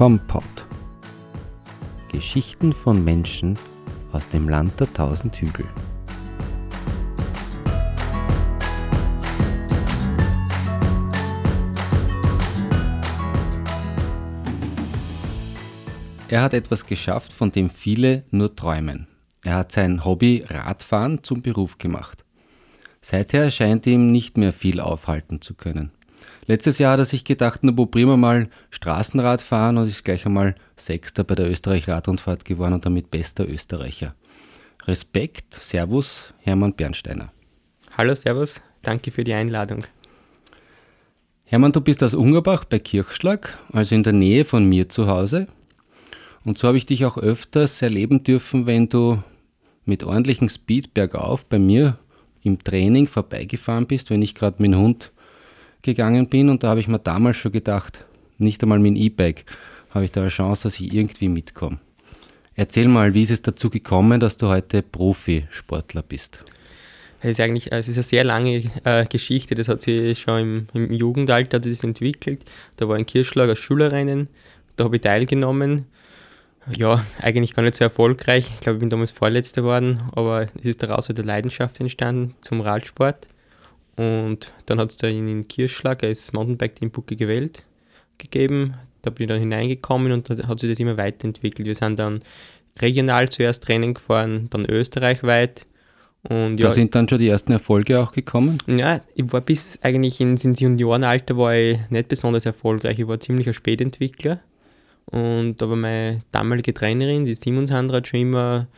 Kompott. Geschichten von Menschen aus dem Land der tausend Hügel. Er hat etwas geschafft, von dem viele nur träumen. Er hat sein Hobby Radfahren zum Beruf gemacht. Seither scheint ihm nicht mehr viel aufhalten zu können. Letztes Jahr hat er sich gedacht, na probieren wir mal Straßenrad fahren und ist gleich einmal Sechster bei der Österreich-Radrundfahrt geworden und damit bester Österreicher. Respekt, Servus, Hermann Bernsteiner. Hallo, Servus, danke für die Einladung. Hermann, du bist aus Ungerbach bei Kirchschlag, also in der Nähe von mir zu Hause. Und so habe ich dich auch öfters erleben dürfen, wenn du mit ordentlichem Speed bergauf bei mir im Training vorbeigefahren bist, wenn ich gerade mit dem Hund gegangen bin. Und da habe ich mir damals schon gedacht, nicht einmal mit dem E-Bike habe ich da eine Chance, dass ich irgendwie mitkomme. Erzähl mal, wie ist es dazu gekommen, dass du heute Profisportler bist? Es ist eigentlich es ist eine sehr lange äh, Geschichte. Das hat sich schon im, im Jugendalter das entwickelt. Da war ein Kirschschlag aus Schulerinnen, da habe ich teilgenommen ja, eigentlich gar nicht so erfolgreich. Ich glaube, ich bin damals Vorletzter geworden, aber es ist daraus wieder Leidenschaft entstanden zum Radsport. Und dann hat es da in Kirschschlag als Mountainbike-Team Bucke gewählt gegeben. Da bin ich dann hineingekommen und da hat sich das immer weiterentwickelt. Wir sind dann regional zuerst Training gefahren, dann österreichweit. Und ja, da sind dann schon die ersten Erfolge auch gekommen? Ja, ich war bis eigentlich ins, ins Juniorenalter war ich nicht besonders erfolgreich. Ich war ziemlich ein Spätentwickler. Und aber meine damalige Trainerin, die Simon Sandra, hat schon immer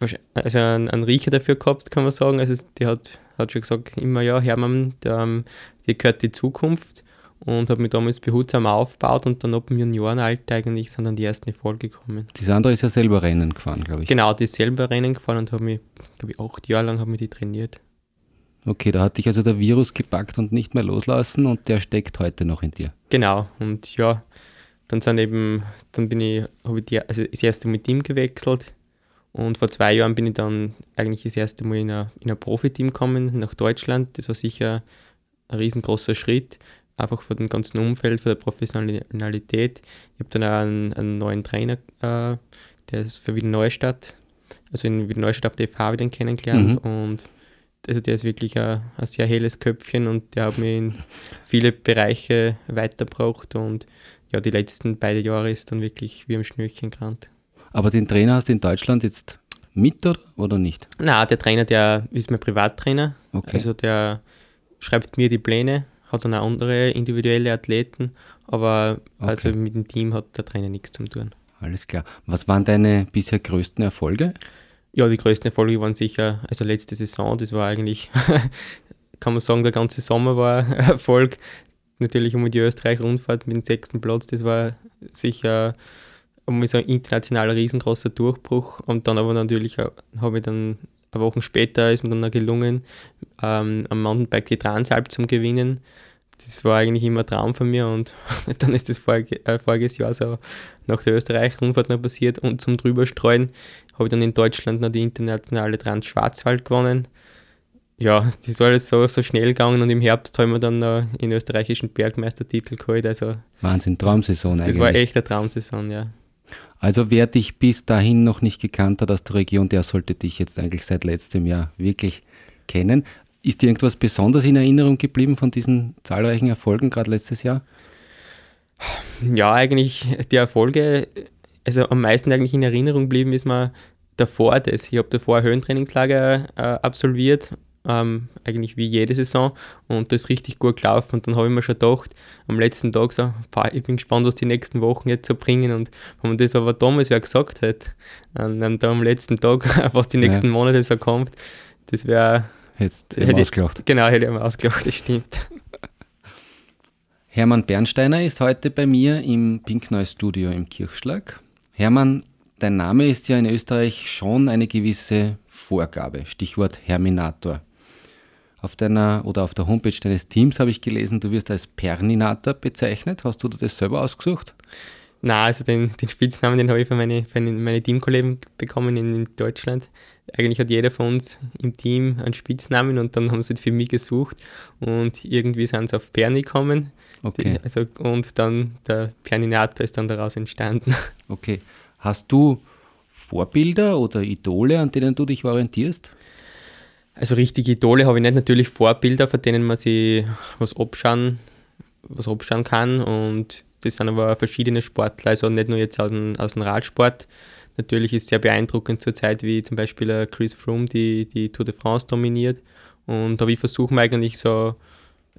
also einen, einen Riecher dafür gehabt, kann man sagen. Also die hat, hat schon gesagt, immer, ja, Hermann, der, dir gehört die Zukunft und habe mich damals behutsam aufgebaut und dann ab dem Juniorenalter eigentlich sind dann die ersten Erfolge gekommen. Die Sandra ist ja selber Rennen gefahren, glaube ich. Genau, die ist selber Rennen gefahren und habe mich, glaube ich, acht Jahre lang habe mich die trainiert. Okay, da hat dich also der Virus gepackt und nicht mehr loslassen und der steckt heute noch in dir. Genau, und ja, dann sind eben, dann bin ich, habe ich die, also das erste mit Team gewechselt und vor zwei Jahren bin ich dann eigentlich das erste Mal in ein, in ein Profiteam gekommen nach Deutschland. Das war sicher ein riesengroßer Schritt, einfach für den ganzen Umfeld, für die Professionalität. Ich habe dann auch einen, einen neuen Trainer, äh, der ist für Wien Neustadt, also in Wien Neustadt auf der FH wieder kennengelernt mhm. und also der ist wirklich ein, ein, sehr helles Köpfchen und der hat mich in viele Bereiche weitergebracht und ja, die letzten beiden Jahre ist dann wirklich wie am Schnürchen gerannt. Aber den Trainer hast du in Deutschland jetzt mit oder, oder nicht? Na, der Trainer, der ist mein Privattrainer. Okay. Also der schreibt mir die Pläne, hat dann auch andere individuelle Athleten, aber okay. also mit dem Team hat der Trainer nichts zu tun. Alles klar. Was waren deine bisher größten Erfolge? Ja, die größten Erfolge waren sicher, also letzte Saison, das war eigentlich, kann man sagen, der ganze Sommer war Erfolg natürlich um die Österreich-Rundfahrt mit dem sechsten Platz, das war sicher um so ein internationaler riesengroßer Durchbruch. Und dann aber natürlich habe ich dann eine Woche später ist mir dann noch gelungen, ähm, am Mountainbike die Transalp zu gewinnen. Das war eigentlich immer ein Traum von mir und dann ist das vorige, äh, voriges Jahr so nach der Österreich-Rundfahrt noch passiert und zum Drüberstreuen habe ich dann in Deutschland noch die internationale Trans-Schwarzwald gewonnen ja, das ist alles so, so schnell gegangen und im Herbst haben wir dann noch den österreichischen Bergmeistertitel geholt. Also Wahnsinn, Traumsaison eigentlich. Das war echt eine Traumsaison, ja. Also wer dich bis dahin noch nicht gekannt hat aus der Region, der sollte dich jetzt eigentlich seit letztem Jahr wirklich kennen. Ist dir irgendwas besonders in Erinnerung geblieben von diesen zahlreichen Erfolgen, gerade letztes Jahr? Ja, eigentlich die Erfolge, also am meisten eigentlich in Erinnerung geblieben ist mir davor das. Ich habe davor Höhentrainingslager äh, absolviert ähm, eigentlich wie jede Saison und das ist richtig gut gelaufen und dann habe ich mir schon gedacht, am letzten Tag so, ich bin gespannt, was die nächsten Wochen jetzt so bringen und wenn man das aber damals wer gesagt hätte, ähm, da am letzten Tag, was die nächsten ja. Monate so kommt, das wäre... Hättest du hätte ausgelacht. Genau, hätte ich ausgelacht, das stimmt. Hermann Bernsteiner ist heute bei mir im Pinkneu Studio im Kirchschlag. Hermann, dein Name ist ja in Österreich schon eine gewisse Vorgabe, Stichwort Herminator. Auf deiner oder auf der Homepage deines Teams habe ich gelesen, du wirst als Perninator bezeichnet. Hast du das selber ausgesucht? Na, also den, den Spitznamen, den habe ich von meine, von meine Teamkollegen bekommen in, in, Deutschland. Eigentlich hat jeder von uns im Team einen Spitznamen und dann haben sie für mich gesucht und irgendwie sind sie auf Perni gekommen. Okay. Die, also, und dann der Perninator ist dann daraus entstanden. Okay. Hast du Vorbilder oder Idole, an denen du dich orientierst? Also richtige Idole habe ich nicht, natürlich Vorbilder, von denen man sich was abschauen, was abschauen kann und das sind aber verschiedene Sportler, also nicht nur jetzt aus dem, aus dem Radsport. Natürlich ist es sehr beeindruckend zurzeit, wie zum Beispiel Chris Froome die, die Tour de France dominiert. Und da versuchen wir eigentlich so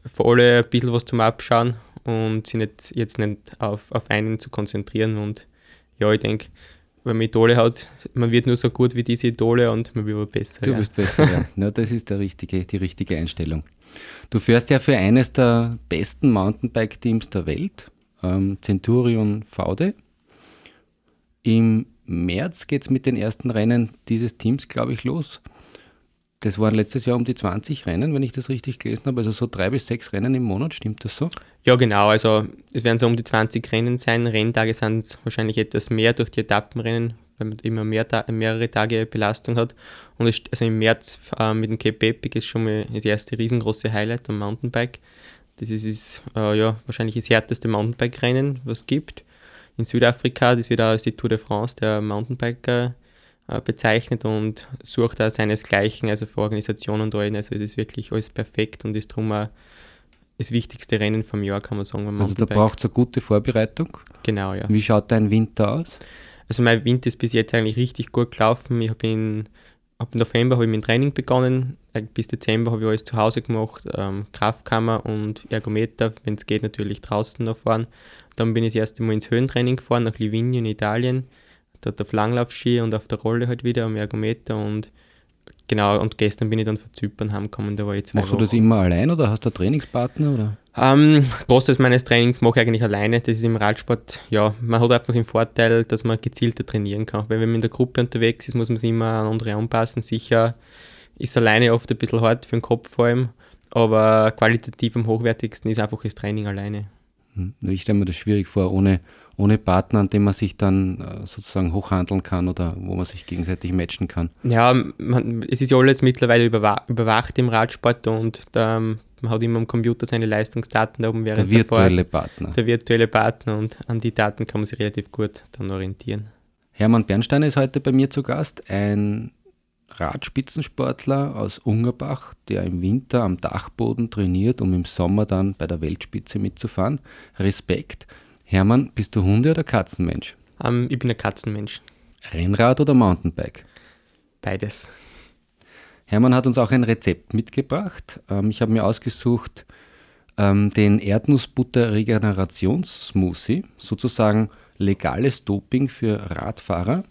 für alle ein bisschen was zum Abschauen und sich nicht, jetzt nicht auf, auf einen zu konzentrieren. Und ja, ich denke, wenn man Idole hat, man wird nur so gut wie diese Idole und man wird besser. Du ja. bist besser, ja. ja. Das ist der richtige, die richtige Einstellung. Du fährst ja für eines der besten Mountainbike-Teams der Welt ähm, Centurion Faude. Im März geht es mit den ersten Rennen dieses Teams, glaube ich, los. Das waren letztes Jahr um die 20 Rennen, wenn ich das richtig gelesen habe. Also so drei bis sechs Rennen im Monat, stimmt das so? Ja, genau. Also es werden so um die 20 Rennen sein. Renntage sind es wahrscheinlich etwas mehr durch die Etappenrennen, weil man immer mehr, mehrere Tage Belastung hat. Und es, also im März äh, mit dem Cape Epic ist schon mal das erste riesengroße Highlight am Mountainbike. Das ist, ist äh, ja, wahrscheinlich das härteste Mountainbike-Rennen, was es gibt. In Südafrika, das wird auch als die Tour de France der Mountainbiker äh, bezeichnet und sucht da seinesgleichen, also für Organisationen und allen. Also das ist wirklich alles perfekt und ist darum auch das wichtigste Rennen vom Jahr, kann man sagen. Also da braucht es eine gute Vorbereitung. Genau, ja. Wie schaut dein Winter aus? Also mein Winter ist bis jetzt eigentlich richtig gut gelaufen. Ich habe in ab November habe ich mein Training begonnen. Äh, bis Dezember habe ich alles zu Hause gemacht. Ähm, Kraftkammer und Ergometer, wenn es geht, natürlich draußen noch fahren. Dann bin ich das erste Mal ins Höhentraining gefahren, nach Livigno in Italien. Dort auf Langlaufski und auf der Rolle halt wieder am Ergometer und genau, und gestern bin ich dann von Zypern heimgekommen, da war ich zwei Machst Wochen. du das immer allein oder hast du einen Trainingspartner? Oder? Ähm, Großteil meines Trainings mache ich eigentlich alleine. Das ist im Radsport, ja, man hat einfach den Vorteil, dass man gezielter trainieren kann. Weil wenn man in der Gruppe unterwegs ist, muss man sich immer an andere anpassen. Sicher ist alleine oft ein bisschen hart für den Kopf vor allem, aber qualitativ am hochwertigsten ist einfach das Training alleine. Ich stelle mir das schwierig vor, ohne, ohne Partner, an dem man sich dann äh, sozusagen hochhandeln kann oder wo man sich gegenseitig matchen kann. Ja, man, es ist ja alles mittlerweile überwacht im Radsport und da, man hat immer am Computer seine Leistungsdaten da oben während der virtuelle der Fahrt, Partner. Der virtuelle Partner und an die Daten kann man sich relativ gut dann orientieren. Hermann Bernstein ist heute bei mir zu Gast, ein Radspitzensportler aus Ungerbach, der im Winter am Dachboden trainiert, um im Sommer dann bei der Weltspitze mitzufahren. Respekt. Hermann, bist du Hunde- oder Katzenmensch? Um, ähm, ich bin ein Katzenmensch. Rennrad oder Mountainbike? Beides. Hermann hat uns auch ein Rezept mitgebracht. Ähm, ich habe mir ausgesucht ähm, den Erdnussbutter-Regenerations-Smoothie, sozusagen legales Doping für Radfahrer.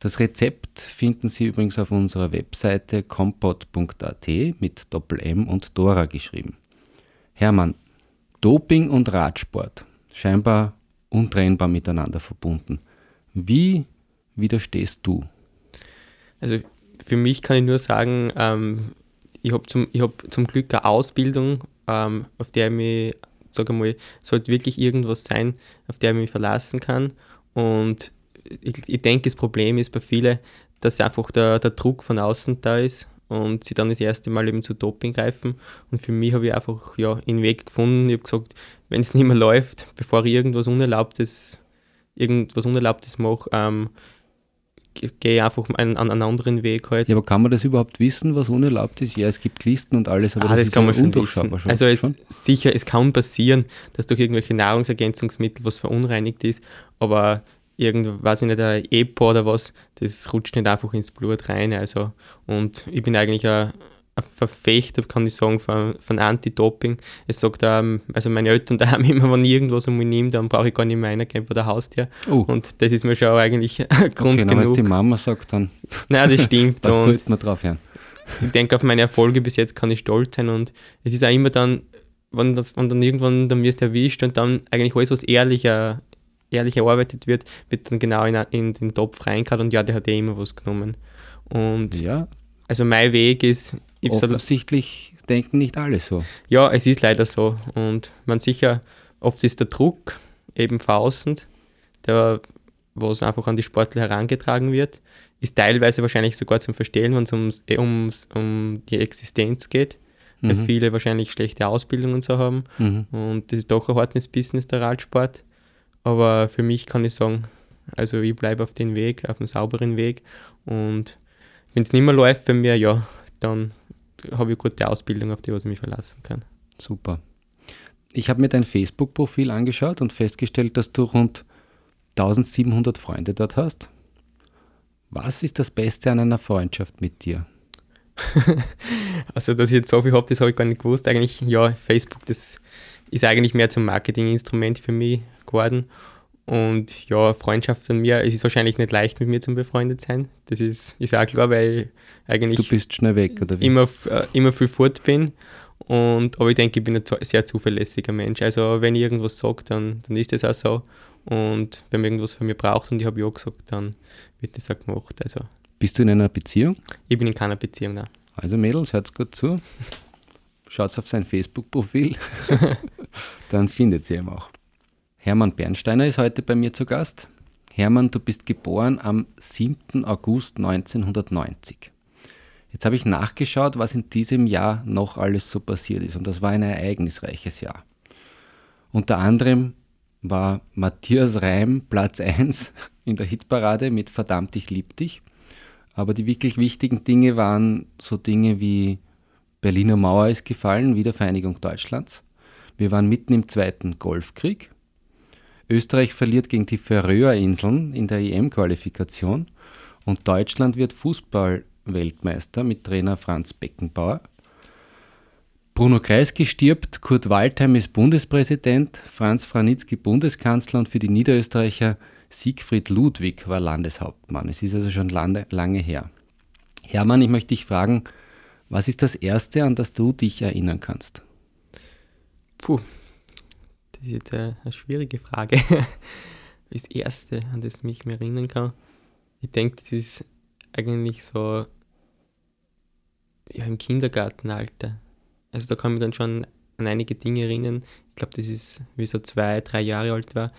Das Rezept finden Sie übrigens auf unserer Webseite compot.at mit Doppel-M und Dora geschrieben. Hermann, Doping und Radsport, scheinbar untrennbar miteinander verbunden. Wie widerstehst du? Also für mich kann ich nur sagen, ähm, ich habe zum, hab zum Glück eine Ausbildung, ähm, auf der ich mich, sage mal, sollte wirklich irgendwas sein, auf der ich mich verlassen kann. Und ich, ich denke, das Problem ist bei vielen, dass einfach der, der Druck von außen da ist und sie dann das erste Mal eben zu Doping greifen. Und für mich habe ich einfach ja, einen Weg gefunden. Ich habe gesagt, wenn es nicht mehr läuft, bevor ich irgendwas Unerlaubtes, irgendwas Unerlaubtes mache, ähm, gehe einfach einen, einen anderen Weg halt. Ja, aber kann man das überhaupt wissen, was unerlaubt ist? Ja, es gibt Listen und alles, aber ah, das, das ist kann man schon wissen. Schon, also es schon? sicher, es kann passieren, dass durch irgendwelche Nahrungsergänzungsmittel was verunreinigt ist, aber irgend, weiß ich nicht, ein EPO oder was, das rutscht nicht einfach ins Blut rein. Also, und ich bin eigentlich ein ein Verfechter, kann ich sagen, von, von Anti-Doping. Es sagt, ähm, also meine Eltern da haben immer, wenn ich irgendwas um mich nehme, dann brauche ich gar nicht mehr reingehen bei der Haustür. Oh. Und das ist mir schon eigentlich Grund okay, genug. Was die Mama sagt, dann. Nein, das stimmt. da sollte man drauf hören. Ich denke, auf meine Erfolge bis jetzt kann ich stolz sein und es ist auch immer dann, wenn, das, wenn dann irgendwann dann wirst erwischt und dann eigentlich alles, was ehrlicher, ehrlich erarbeitet wird, wird dann genau in, in den Topf reingehauen und ja, der hat eh immer was genommen. Und ja. also mein Weg ist, Offensichtlich denken nicht alle so. Ja, es ist leider so. Und man sicher, oft ist der Druck eben von außen, der, was einfach an die Sportler herangetragen wird. Ist teilweise wahrscheinlich sogar zum Verstehen, wenn es ums, eh ums, um die Existenz geht, weil Mhm. viele wahrscheinlich schlechte Ausbildung und so haben. Mhm. Und das ist doch ein hartes Business, der Radsport. Aber für mich kann ich sagen, also ich bleibe auf den Weg, auf dem sauberen Weg. Und wenn es nicht mehr läuft bei mir, ja, dann habe ich gute Ausbildung, auf die was ich mich verlassen kann. Super. Ich habe mir dein Facebook-Profil angeschaut und festgestellt, dass du rund 1700 Freunde dort hast. Was ist das Beste an einer Freundschaft mit dir? Also, dass ich jetzt so viel habe, das habe ich gar nicht gewusst. Eigentlich, ja, Facebook, das ist eigentlich mehr zum Marketinginstrument für mich geworden. Und ja, Freundschaft von mir, es ist wahrscheinlich nicht leicht, mit mir zu befreundet sein. Das ist, ist auch klar, weil ich eigentlich Du bist schnell weg, oder wie? immer, äh, immer viel fort bin. Und, aber ich denke, ich bin ein sehr zuverlässiger Mensch. Also wenn ich irgendwas sage, dann, dann ist das auch so. Und wenn man irgendwas von mir braucht und ich habe ja gesagt, dann wird das auch gemacht. Also Bist du in einer Beziehung? ich bin in keiner Beziehung. Nein. Also Mädels, hört's gut zu. Schaut auf sein Facebook-Profil, dann findet ihr ihn auch. Hermann Bernsteiner ist heute bei mir zu Gast. Hermann, du bist geboren am 7. August 1990. Jetzt habe ich nachgeschaut, was in diesem Jahr noch alles so passiert ist und das war ein ereignisreiches Jahr. Unter anderem war Matthias Reim Platz 1 in der Hitparade mit Verdammt, ich lieb dich. Aber die wirklich wichtigen Dinge waren so Dinge wie Berliner Mauer ist gefallen, Wiedervereinigung Deutschlands. Wir waren mitten im Zweiten Golfkrieg. Österreich verliert gegen die Färöerinseln in der EM-Qualifikation und Deutschland wird Fußball-Weltmeister mit Trainer Franz Beckenbauer. Bruno Kreisky stirbt, Kurt Waldheim ist Bundespräsident, Franz Franitzky Bundeskanzler und für die Niederösterreicher Siegfried Ludwig war Landeshauptmann. Es ist also schon lange, lange her. Hermann, ich möchte dich fragen, was ist das Erste, an das du dich erinnern kannst? Puh, das ist jetzt eine, schwierige Frage. Das Erste, an das ich mich erinnern kann, ich denke, das ist eigentlich so ja, im Kindergartenalter. Also da kann ich mich dann schon an einige Dinge erinnern. Ich glaube, das ist, wie ich so zwei, drei Jahre alt war,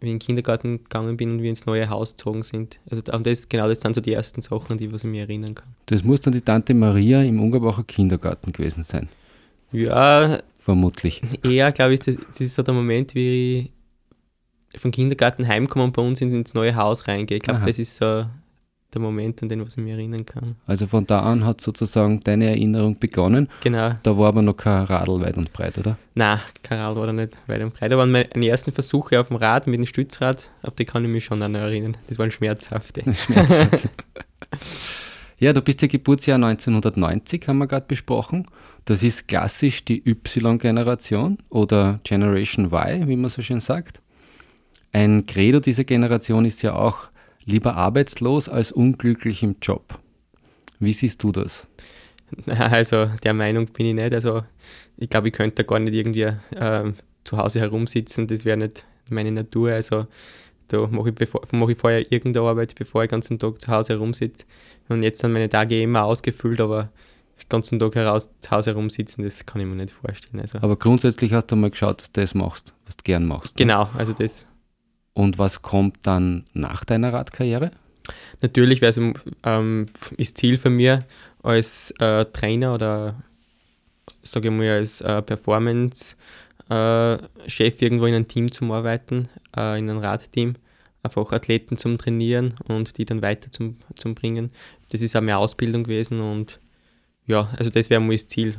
wie ich in den Kindergarten gegangen bin und wir ins neue Haus gezogen sind. Also das, genau das sind so die ersten Sachen, an die was ich mich erinnern kann. Das muss dann die Tante Maria im Ungerbacher Kindergarten gewesen sein, Ja, vermutlich. eher, glaube ich, das, das ist so der Moment, wie ich vom Kindergarten heimkomme und bei uns ins neue Haus reingehe. Ich glaube, das ist so der Moment, an den was ich mich erinnern kann. Also von da an hat sozusagen deine Erinnerung begonnen. Genau. Da war aber noch kein Radl weit und breit, oder? Nein, kein Rad war da nicht weit und breit. Da waren meine ersten Versuche auf dem Rad mit dem Stützrad, auf die kann ich mich schon an erinnern. Das waren schmerzhafte. Ja, du bist ja Geburtsjahr 1990, haben wir gerade besprochen. Das ist klassisch die Y-Generation oder Generation Y, wie man so schön sagt. Ein Credo dieser Generation ist ja auch lieber arbeitslos als unglücklich im Job. Wie siehst du das? Also der Meinung bin ich nicht. Also ich glaube, ich könnte da gar nicht irgendwie ähm, zu Hause herumsitzen. Das wäre nicht meine Natur. Also da mache ich, mache ich vorher irgendeine Arbeit, bevor ich den ganzen Tag zu Hause herumsitze. Und jetzt sind meine Tage eh immer ausgefüllt, aber ganzen Tag heraus zu Hause herumsitzen, das kann ich mir nicht vorstellen. Also Aber grundsätzlich hast du mal geschaut, dass du das machst, was du gern machst. ne? genau, also das Und was kommt dann nach deiner Radkarriere? Natürlich wäre es ähm, ist Ziel von mir als äh, Trainer oder sage ich mal als äh, Performance äh, Chef irgendwo in einem Team zum Arbeiten, äh, in einem Radteam, einfach Athleten zum Trainieren und die dann weiter zum, zum Bringen. Das ist auch meine Ausbildung gewesen und ja, also das wäre mal das Ziel.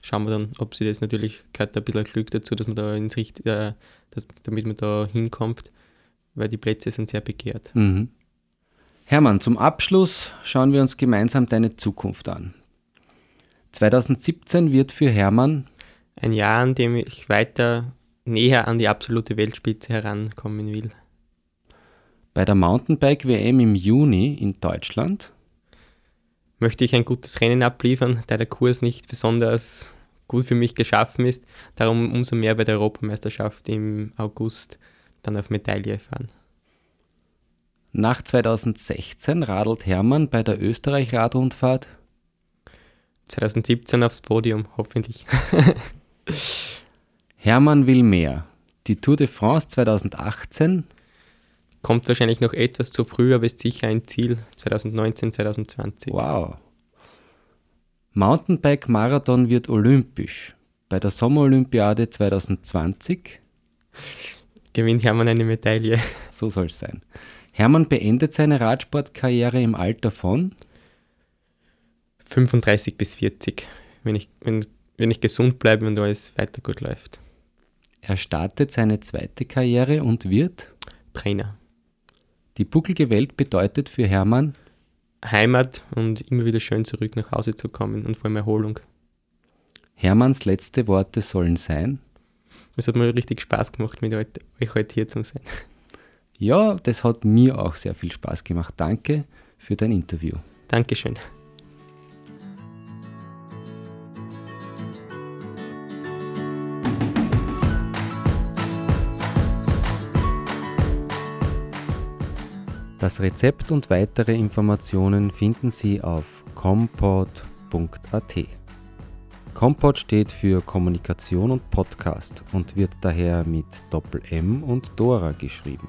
Schauen wir dann, ob sie das natürlich gehört ein bisschen Glück dazu, dass man da ins Richt, äh, dass, damit man da hinkommt, weil die Plätze sind sehr begehrt. Mhm. Hermann, zum Abschluss schauen wir uns gemeinsam deine Zukunft an. 2017 wird für Hermann ein Jahr, an dem ich weiter näher an die absolute Weltspitze herankommen will. bei der Mountainbike-WM im Juni in Deutschland Möchte ich ein gutes Rennen abliefern, da der Kurs nicht besonders gut für mich geschaffen ist, darum umso mehr bei der Europameisterschaft im August dann auf Medaille fahren. Nach 2016 radelt Hermann bei der Österreich-Radrundfahrt 2017 aufs Podium, hoffentlich. Hermann will mehr. Die Tour de France 2018 Kommt wahrscheinlich noch etwas zu früh, aber ist sicher ein Ziel 2019, 2020. Wow. Mountainbike-Marathon wird olympisch. Bei der Sommerolympiade 2020 gewinnt Hermann eine Medaille. So soll es sein. Hermann beendet seine Radsportkarriere im Alter von 35 bis 40, wenn ich, wenn, wenn ich gesund bleibe und alles weiter gut läuft. Er startet seine zweite Karriere und wird Trainer. Die bucklige Welt bedeutet für Hermann Heimat und immer wieder schön zurück nach Hause zu kommen und vor allem Erholung. Hermanns letzte Worte sollen sein. Es hat mir richtig Spaß gemacht, mit euch heute hier zu sein. Ja, das hat mir auch sehr viel Spaß gemacht. Danke für dein Interview. Dankeschön. Das Rezept und weitere Informationen finden Sie auf compot.at. Compot steht für Kommunikation und Podcast und wird daher mit Doppel M und Dora geschrieben.